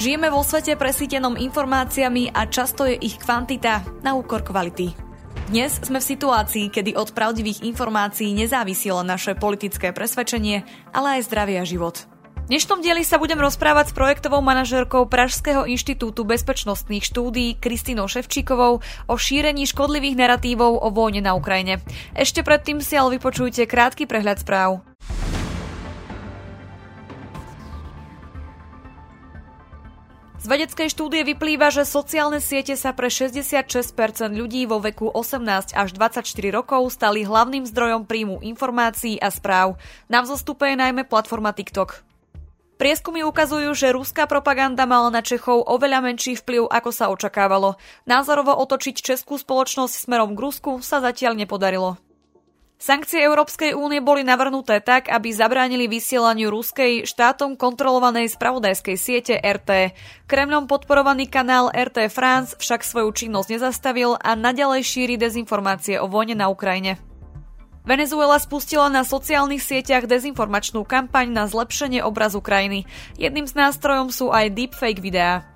Žijeme vo svete presítenom informáciami a často je ich kvantita na úkor kvality. Dnes sme v situácii, kedy od pravdivých informácií nezávisilo naše politické presvedčenie, ale aj zdravie a život. V dnešnom dieli sa budem rozprávať s projektovou manažérkou Pražského inštitútu bezpečnostných štúdií Kristínou Ševčíkovou o šírení škodlivých narratívov o vojne na Ukrajine. Ešte predtým si ale vypočujte krátky prehľad správ. Z vedeckej štúdie vyplýva, že sociálne siete sa pre 66% ľudí vo veku 18 až 24 rokov stali hlavným zdrojom príjmu informácií a správ. Na vzostupe je najmä platforma TikTok. Prieskumy ukazujú, že ruská propaganda mala na Čechov oveľa menší vplyv, ako sa očakávalo. Názorovo otočiť českú spoločnosť smerom k Rusku sa zatiaľ nepodarilo. Sankcie Európskej únie boli navrhnuté tak, aby zabránili vysielaniu ruskej štátom kontrolovanej spravodajskej siete RT. Kremľom podporovaný kanál RT France však svoju činnosť nezastavil a nadalej šíri dezinformácie o vojne na Ukrajine. Venezuela spustila na sociálnych sieťach dezinformačnú kampaň na zlepšenie obrazu krajiny. Jedným z nástrojom sú aj deepfake videá.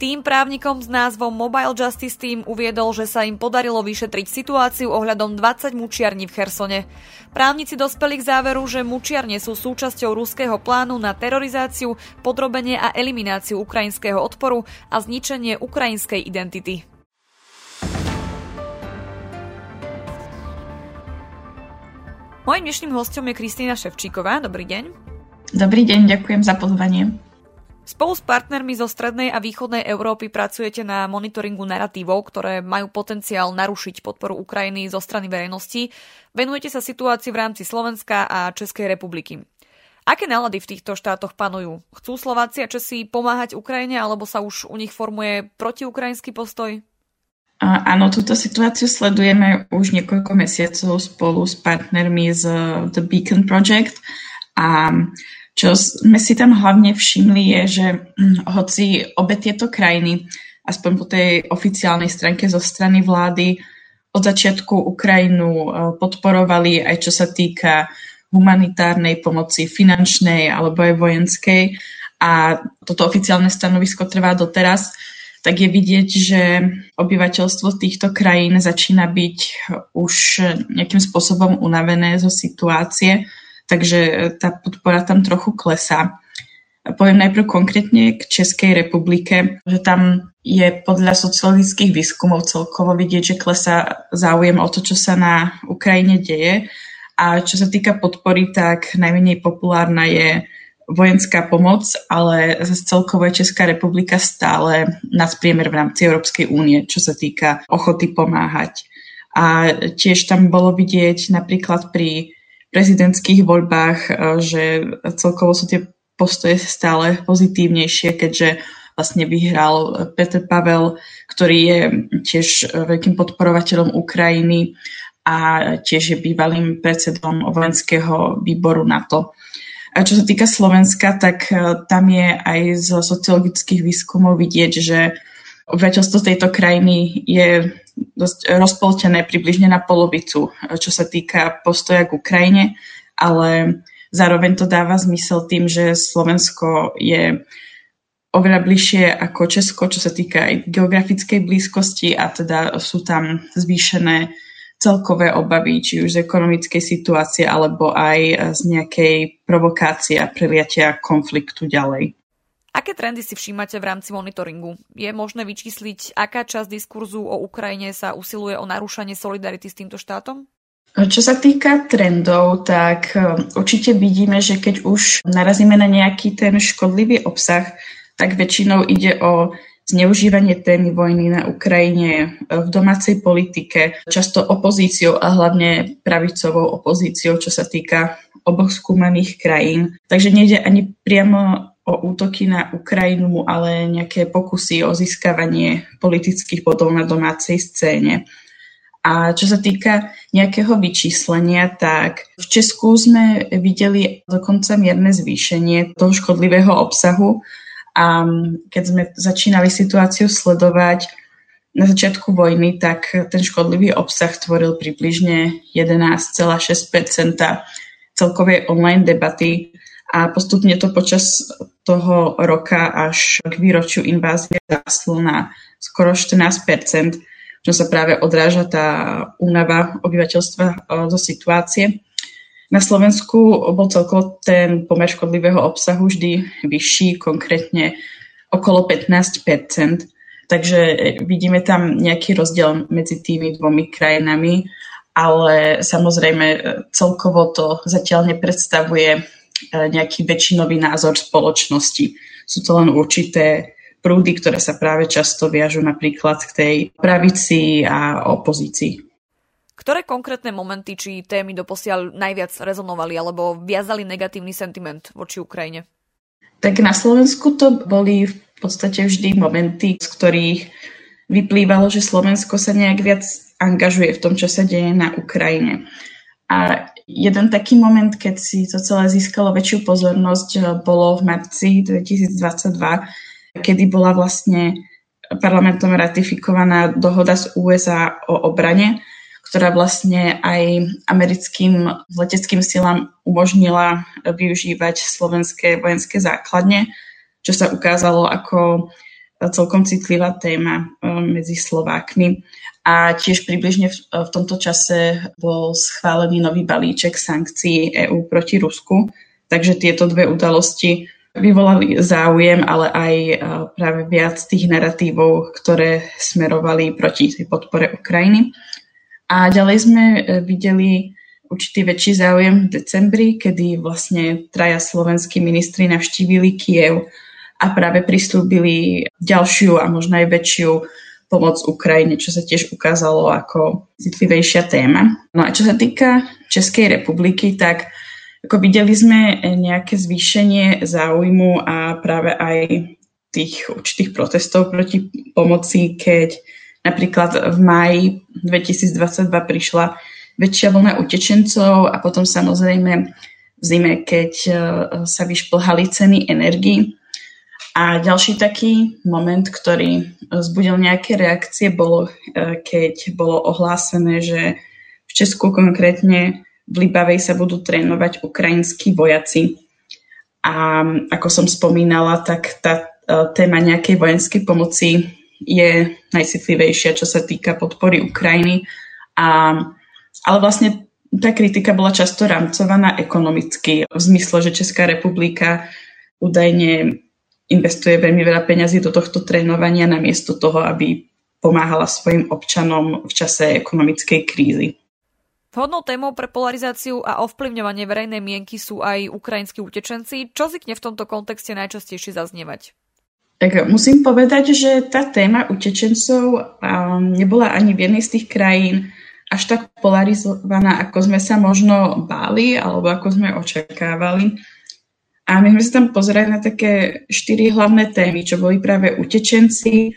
Tým právnikom s názvom Mobile Justice Team uviedol, že sa im podarilo vyšetriť situáciu ohľadom 20 mučiarní v Chersone. Právnici dospeli k záveru, že mučiarne sú súčasťou ruského plánu na terorizáciu, podrobenie a elimináciu ukrajinského odporu a zničenie ukrajinskej identity. Mojím dnešným hostom je Kristýna Ševčíková. Dobrý deň. Dobrý deň, ďakujem za pozvanie. Spolu s partnermi zo strednej a východnej Európy pracujete na monitoringu narratívov, ktoré majú potenciál narušiť podporu Ukrajiny zo strany verejnosti. Venujete sa situácii v rámci Slovenska a Českej republiky. Aké nálady v týchto štátoch panujú? Chcú Slováci a Česi pomáhať Ukrajine, alebo sa už u nich formuje protiukrajinský postoj? Áno, túto situáciu sledujeme už niekoľko mesiacov spolu s partnermi z The Beacon Project a čo sme si tam hlavne všimli je, že hm, hoci obe tieto krajiny, aspoň po tej oficiálnej stránke zo strany vlády, od začiatku Ukrajinu e, podporovali aj čo sa týka humanitárnej pomoci, finančnej alebo aj vojenskej a toto oficiálne stanovisko trvá doteraz, tak je vidieť, že obyvateľstvo týchto krajín začína byť už nejakým spôsobom unavené zo situácie takže e, tá podpora tam trochu klesá. Poviem najprv konkrétne k Českej republike, že tam je podľa sociologických výskumov celkovo vidieť, že klesá záujem o to, čo sa na Ukrajine deje. A čo sa týka podpory, tak najmenej populárna je vojenská pomoc, ale zase celkovo je Česká republika stále nadpriemer v rámci Európskej únie, čo sa týka ochoty pomáhať. A tiež tam bolo vidieť napríklad pri prezidentských voľbách, e, že celkovo sú tie postoje stále pozitívnejšie, keďže vlastne vyhral Peter Pavel, ktorý je tiež veľkým podporovateľom Ukrajiny a tiež je bývalým predsedom vojenského výboru NATO. A čo sa týka Slovenska, tak e, tam je aj z sociologických výskumov vidieť, že obyvateľstvo tejto krajiny je dosť rozpoltené približne na polovicu, čo sa týka postoja k Ukrajine, ale zároveň to dáva zmysel tým, že Slovensko je oveľa bližšie ako Česko, čo sa týka aj geografickej blízkosti a teda sú tam zvýšené celkové obavy, či už z ekonomickej situácie, alebo aj z nejakej provokácie a preliatia konfliktu ďalej. Aké trendy si všímate v rámci monitoringu? Je možné vyčísliť, aká časť diskurzu o Ukrajine sa usiluje o narúšanie solidarity s týmto štátom? Čo sa týka trendov, tak e, určite vidíme, že keď už narazíme na nejaký ten škodlivý obsah, tak väčšinou ide o zneužívanie témy vojny na Ukrajine e, v domácej politike, často opozíciou a hlavne pravicovou opozíciou, čo sa týka oboch skúmaných krajín. Takže nejde ani priamo o útoky na Ukrajinu, ale nejaké pokusy o získavanie politických bodov na domácej scéne. A čo sa týka nejakého vyčíslenia, tak v Česku sme videli dokonca mierne zvýšenie toho škodlivého obsahu. A keď sme začínali situáciu sledovať na začiatku vojny, tak ten škodlivý obsah tvoril približne 11,6% celkovej online debaty a postupne to počas toho roka až k výročiu invázie rastlo na skoro 14 čo sa práve odráža tá únava obyvateľstva e, do situácie. Na Slovensku bol celkovo ten pomer škodlivého obsahu vždy vyšší, konkrétne okolo 15% Takže vidíme tam nejaký rozdiel medzi tými dvomi krajinami, ale samozrejme e, celkovo to zatiaľ nepredstavuje e, nejaký väčšinový názor spoločnosti. Sú to len určité prúdy, ktoré sa práve často viažú napríklad k tej pravici a opozícii. Ktoré konkrétne momenty či témy doposiaľ najviac rezonovali alebo viazali negatívny sentiment voči Ukrajine? Tak na Slovensku to boli v podstate vždy momenty, z ktorých vyplývalo, že Slovensko sa nejak viac angažuje v tom, čo sa deje na Ukrajine. A jeden taký moment, keď si to celé získalo väčšiu pozornosť, bolo v marci 2022, kedy bola vlastne parlamentom ratifikovaná dohoda z USA o obrane, ktorá vlastne aj americkým leteckým silám umožnila využívať slovenské vojenské základne, čo sa ukázalo ako celkom citlivá téma e, medzi Slovákmi. A tiež približne v, v tomto čase bol schválený nový balíček sankcií EÚ proti Rusku. Takže tieto dve udalosti vyvolali záujem, ale aj práve viac tých narratívov, ktoré smerovali proti tej podpore Ukrajiny. A ďalej sme e, videli určitý väčší záujem v decembri, kedy vlastne traja slovenskí ministri navštívili Kiev a práve prislúbili ďalšiu a možno aj väčšiu pomoc Ukrajine, čo sa tiež ukázalo ako citlivejšia téma. No a čo sa týka Českej republiky, tak ako videli sme nejaké zvýšenie záujmu a práve aj tých určitých protestov proti pomoci, keď napríklad v maji 2022 prišla väčšia vlna utečencov a potom samozrejme v zime, keď e, sa vyšplhali ceny energii. A ďalší taký moment, ktorý zbudil nejaké reakcie, bolo, e, keď bolo ohlásené, že v Česku konkrétne v Libavej sa budú trénovať ukrajinskí vojaci. A ako som spomínala, tak tá e, téma nejakej vojenskej pomoci je najcitlivejšia, čo sa týka podpory Ukrajiny. A, ale vlastne tá kritika bola často rámcovaná ekonomicky, v zmysle, že Česká republika údajne investuje veľmi veľa peňazí do tohto trénovania namiesto toho, aby pomáhala svojim občanom v čase ekonomickej krízy. Vhodnou témou pre polarizáciu a ovplyvňovanie verejnej mienky sú aj ukrajinskí utečenci. Čo zvykne v tomto kontexte najčastejšie zaznievať? Tak musím povedať, že tá téma utečencov um, nebola ani v jednej z tých krajín až tak polarizovaná, ako sme sa možno báli alebo ako sme očakávali. A my sme sa tam pozerali na také štyri hlavné témy, čo boli práve utečenci,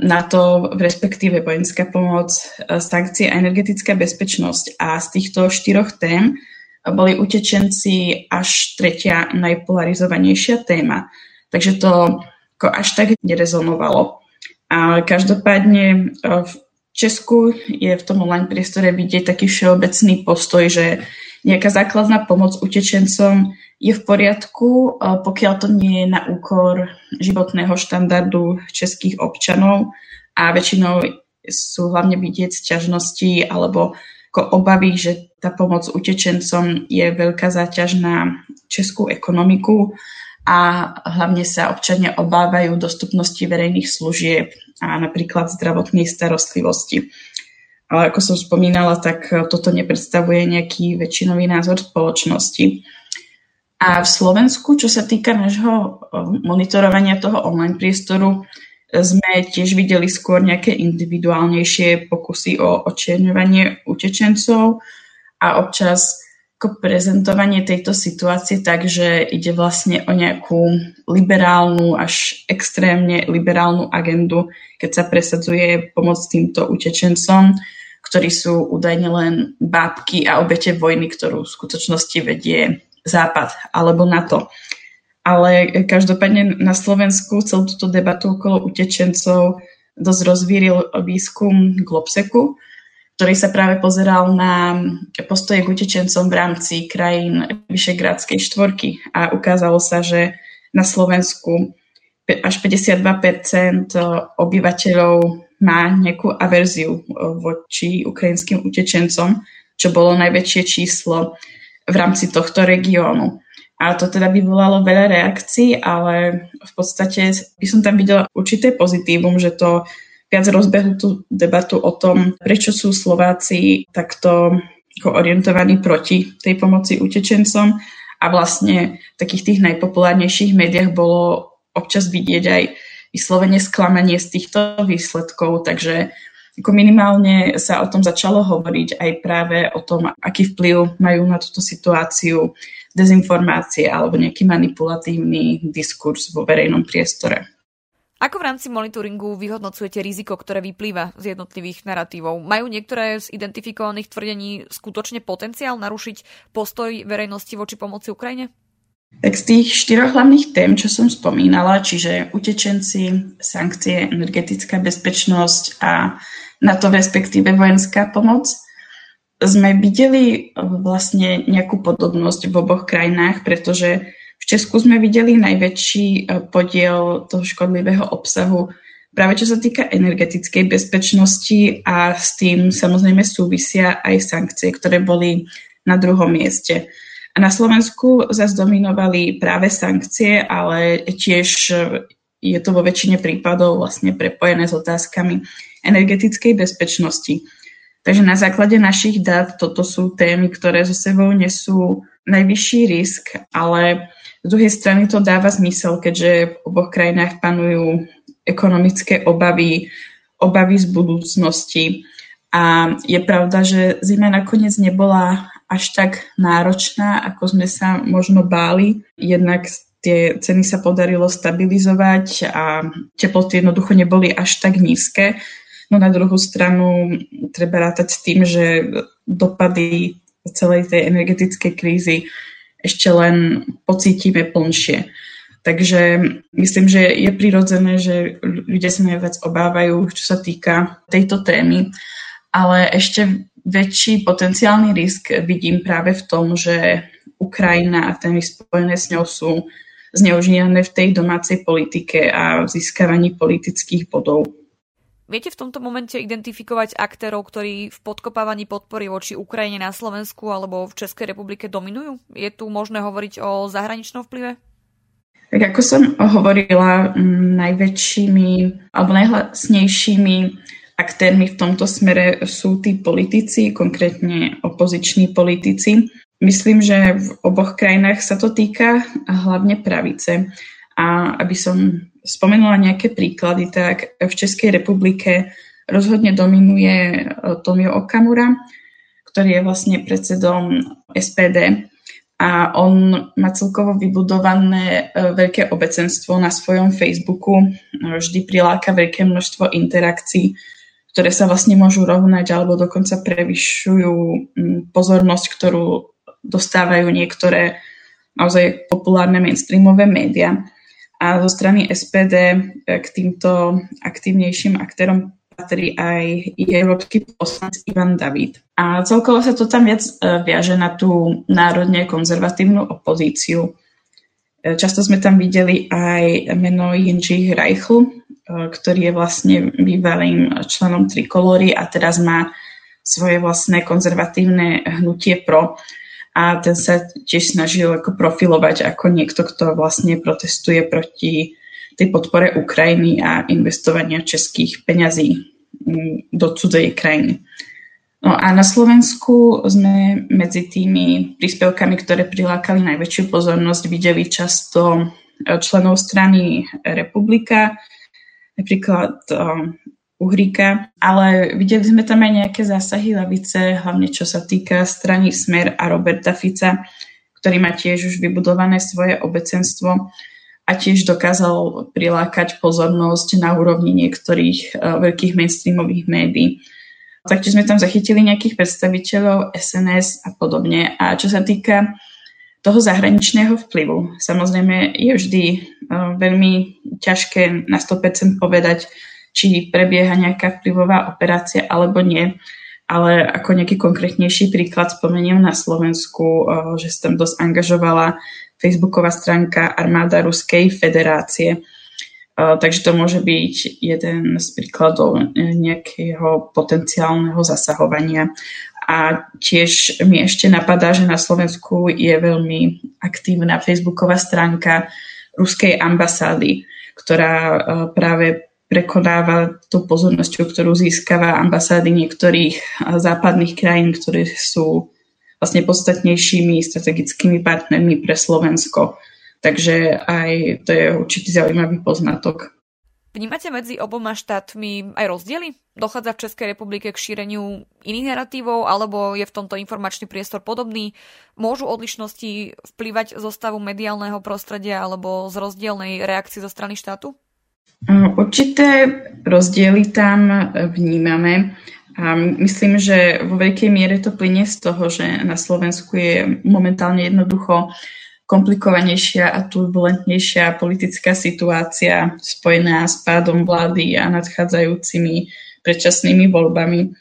na to, respektíve vojenská pomoc, sankcie a energetická bezpečnosť. A z týchto štyroch tém boli utečenci až tretia najpolarizovanejšia téma. Takže to až tak nerezonovalo. A každopádne v Česku je v tom online priestore vidieť taký všeobecný postoj, že nejaká základná pomoc utečencom je v poriadku, pokiaľ to nie je na úkor životného štandardu českých občanov a väčšinou sú hlavne vidieť sťažnosti alebo obavy, že tá pomoc utečencom je veľká záťaž na českú ekonomiku a hlavne sa občania obávajú dostupnosti verejných služieb a napríklad zdravotnej starostlivosti. Ale ako som spomínala, tak toto nepredstavuje nejaký väčšinový názor spoločnosti. A v Slovensku, čo sa týka nášho monitorovania toho online priestoru, sme tiež videli skôr nejaké individuálnejšie pokusy o očierňovanie utečencov a občas ako prezentovanie tejto situácie tak, že ide vlastne o nejakú liberálnu až extrémne liberálnu agendu, keď sa presadzuje pomoc týmto utečencom, ktorí sú údajne len bábky a obete vojny, ktorú v skutočnosti vedie Západ alebo NATO. Ale každopádne na Slovensku celú túto debatu okolo utečencov dosť rozvíril výskum Globseku, ktorý sa práve pozeral na postoje k utečencom v rámci krajín Vyšegrádskej štvorky a ukázalo sa, že na Slovensku až 52% obyvateľov má nejakú averziu voči ukrajinským utečencom, čo bolo najväčšie číslo v rámci tohto regiónu. A to teda vyvolalo veľa reakcií, ale v podstate by som tam videla určité pozitívum, že to viac rozbehlo tú debatu o tom, prečo sú Slováci takto orientovaní proti tej pomoci utečencom a vlastne v takých tých najpopulárnejších médiách bolo občas vidieť aj vyslovene sklamanie z týchto výsledkov, takže ako minimálne sa o tom začalo hovoriť aj práve o tom, aký vplyv majú na túto situáciu dezinformácie alebo nejaký manipulatívny diskurs vo verejnom priestore. Ako v rámci monitoringu vyhodnocujete riziko, ktoré vyplýva z jednotlivých narratívov? Majú niektoré z identifikovaných tvrdení skutočne potenciál narušiť postoj verejnosti voči pomoci Ukrajine? Tak z tých štyroch hlavných tém, čo som spomínala, čiže utečenci, sankcie, energetická bezpečnosť a na to respektíve vojenská pomoc, sme videli vlastne nejakú podobnosť v oboch krajinách, pretože v Česku sme videli najväčší e, podiel toho škodlivého obsahu práve čo sa týka energetickej bezpečnosti a s tým samozrejme súvisia aj sankcie, ktoré boli na druhom mieste. Na Slovensku zase dominovali práve sankcie, ale tiež e, je to vo väčšine prípadov vlastne prepojené s otázkami energetickej bezpečnosti. Takže na základe našich dát toto sú témy, ktoré so sebou nesú najvyšší risk, ale z druhej strany to dáva zmysel, keďže v oboch krajinách panujú ekonomické obavy, obavy z budúcnosti. A je pravda, že zima nakoniec nebola až tak náročná, ako sme sa možno báli. Jednak tie ceny sa podarilo stabilizovať a teploty jednoducho neboli až tak nízke. No na druhú stranu treba rátať s tým, že dopady celej tej energetickej krízy ešte len pocítime plnšie. Takže myslím, že je prirodzené, že ľudia sa najviac obávajú, čo sa týka tejto témy, ale ešte väčší potenciálny risk vidím práve v tom, že Ukrajina a témy spojené s ňou sú zneužívané v tej domácej politike a v získavaní politických bodov. Viete v tomto momente identifikovať aktérov, ktorí v podkopávaní podpory voči Ukrajine na Slovensku alebo v Českej republike dominujú? Je tu možné hovoriť o zahraničnom vplyve? Tak ako som hovorila, najväčšími alebo najhlasnejšími aktérmi v tomto smere sú tí politici, konkrétne opoziční politici. Myslím, že v oboch krajinách sa to týka hlavne pravice. A aby som spomenula nejaké príklady, tak v Českej republike rozhodne dominuje e, Tomio Okamura, ktorý je vlastne predsedom SPD a on má celkovo vybudované e, veľké obecenstvo na svojom Facebooku, vždy priláka veľké množstvo interakcií, ktoré sa vlastne môžu rovnať alebo dokonca prevyšujú pozornosť, ktorú dostávajú niektoré naozaj populárne mainstreamové médiá. A zo strany SPD eh, k týmto aktívnejším aktérom patrí aj európsky poslanec Ivan David. A celkovo sa to tam viac eh, viaže na tú národne konzervatívnu opozíciu. Eh, často sme tam videli aj meno Jinji Reichl, ktorý je vlastne bývalým členom Trikolory a teraz má svoje vlastné konzervatívne hnutie pro a ten sa tiež snažil ako profilovať ako niekto, kto vlastne protestuje proti tej podpore Ukrajiny a investovania českých peňazí mm, do cudzej krajiny. No a na Slovensku sme medzi tými príspevkami, ktoré prilákali najväčšiu pozornosť, videli často e, členov strany Republika, napríklad Uhríka, ale videli sme tam aj nejaké zásahy lavice, hlavne čo sa týka strany Smer a Roberta Fica, ktorý má tiež už vybudované svoje obecenstvo a tiež dokázal prilákať pozornosť na úrovni niektorých uh, veľkých mainstreamových médií. Taktiež sme tam zachytili nejakých predstaviteľov SNS a podobne. A čo sa týka toho zahraničného vplyvu, samozrejme je vždy uh, veľmi ťažké na 100% povedať, či prebieha nejaká vplyvová operácia alebo nie. ale ako nejaký konkrétnejší príklad spomeniem na Slovensku, že som tam dosť angažovala facebooková stránka Armáda Ruskej federácie. Takže to môže byť jeden z príkladov nejakého potenciálneho zasahovania. A tiež mi ešte napadá, že na Slovensku je veľmi aktívna facebooková stránka ruskej ambasády, ktorá práve prekonáva tou pozornosťou, ktorú získava ambasády niektorých západných krajín, ktoré sú vlastne podstatnejšími strategickými partnermi pre Slovensko. Takže aj to je určite zaujímavý poznatok. Vnímate medzi oboma štátmi aj rozdiely? Dochádza v Českej republike k šíreniu iných narratívov, alebo je v tomto informačný priestor podobný? Môžu odlišnosti vplyvať zo stavu mediálneho prostredia alebo z rozdielnej reakcie zo strany štátu? Určité rozdiely tam vnímame. A myslím, že vo veľkej miere to plynie z toho, že na Slovensku je momentálne jednoducho komplikovanejšia a turbulentnejšia politická situácia spojená s pádom vlády a nadchádzajúcimi predčasnými voľbami.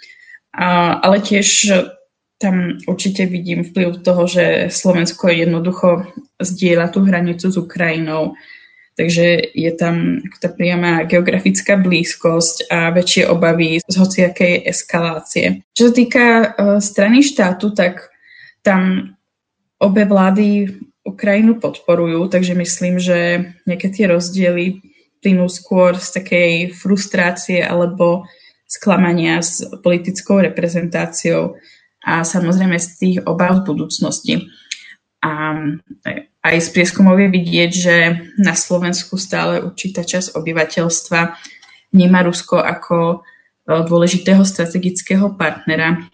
Ale tiež tam určite vidím vplyv toho, že Slovensko jednoducho zdieľa tú hranicu s Ukrajinou Takže je tam tá priama geografická blízkosť a väčšie obavy z hociakej eskalácie. Čo sa týka uh, strany štátu, tak tam obe vlády Ukrajinu podporujú, takže myslím, že nejaké tie rozdiely plynú skôr z takej frustrácie alebo sklamania s politickou reprezentáciou a samozrejme z tých obav v budúcnosti. A aj z prieskumov je vidieť, že na Slovensku stále určitá časť obyvateľstva vníma Rusko ako e, dôležitého strategického partnera.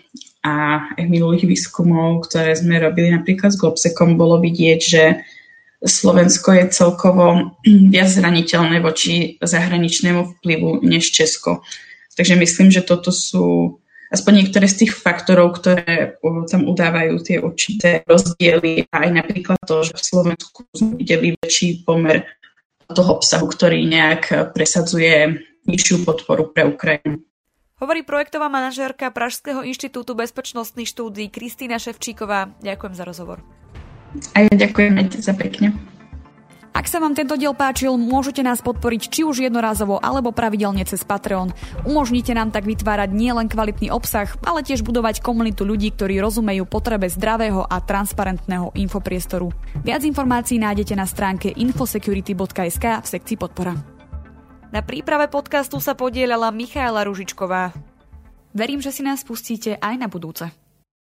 A aj minulých výskumov, ktoré sme robili napríklad s Globsekom, bolo vidieť, že Slovensko je celkovo viac zraniteľné voči zahraničnému vplyvu než Česko. Takže myslím, že toto sú aspoň niektoré z tých faktorov, ktoré tam udávajú tie určité rozdiely a aj napríklad to, že v Slovensku sme videli väčší pomer toho obsahu, ktorý nejak presadzuje nižšiu podporu pre Ukrajinu. Hovorí projektová manažérka Pražského inštitútu bezpečnostných štúdí Kristýna Ševčíková. Ďakujem za rozhovor. A ja ďakujem za pekne. Ak sa vám tento diel páčil, môžete nás podporiť či už jednorázovo alebo pravidelne cez Patreon. Umožnite nám tak vytvárať nielen kvalitný obsah, ale tiež budovať komunitu ľudí, ktorí rozumejú potrebe zdravého a transparentného infopriestoru. Viac informácií nájdete na stránke infosecurity.sk v sekcii podpora. Na príprave podcastu sa podielala Michaela Ružičková. Verím, že si nás pustíte aj na budúce.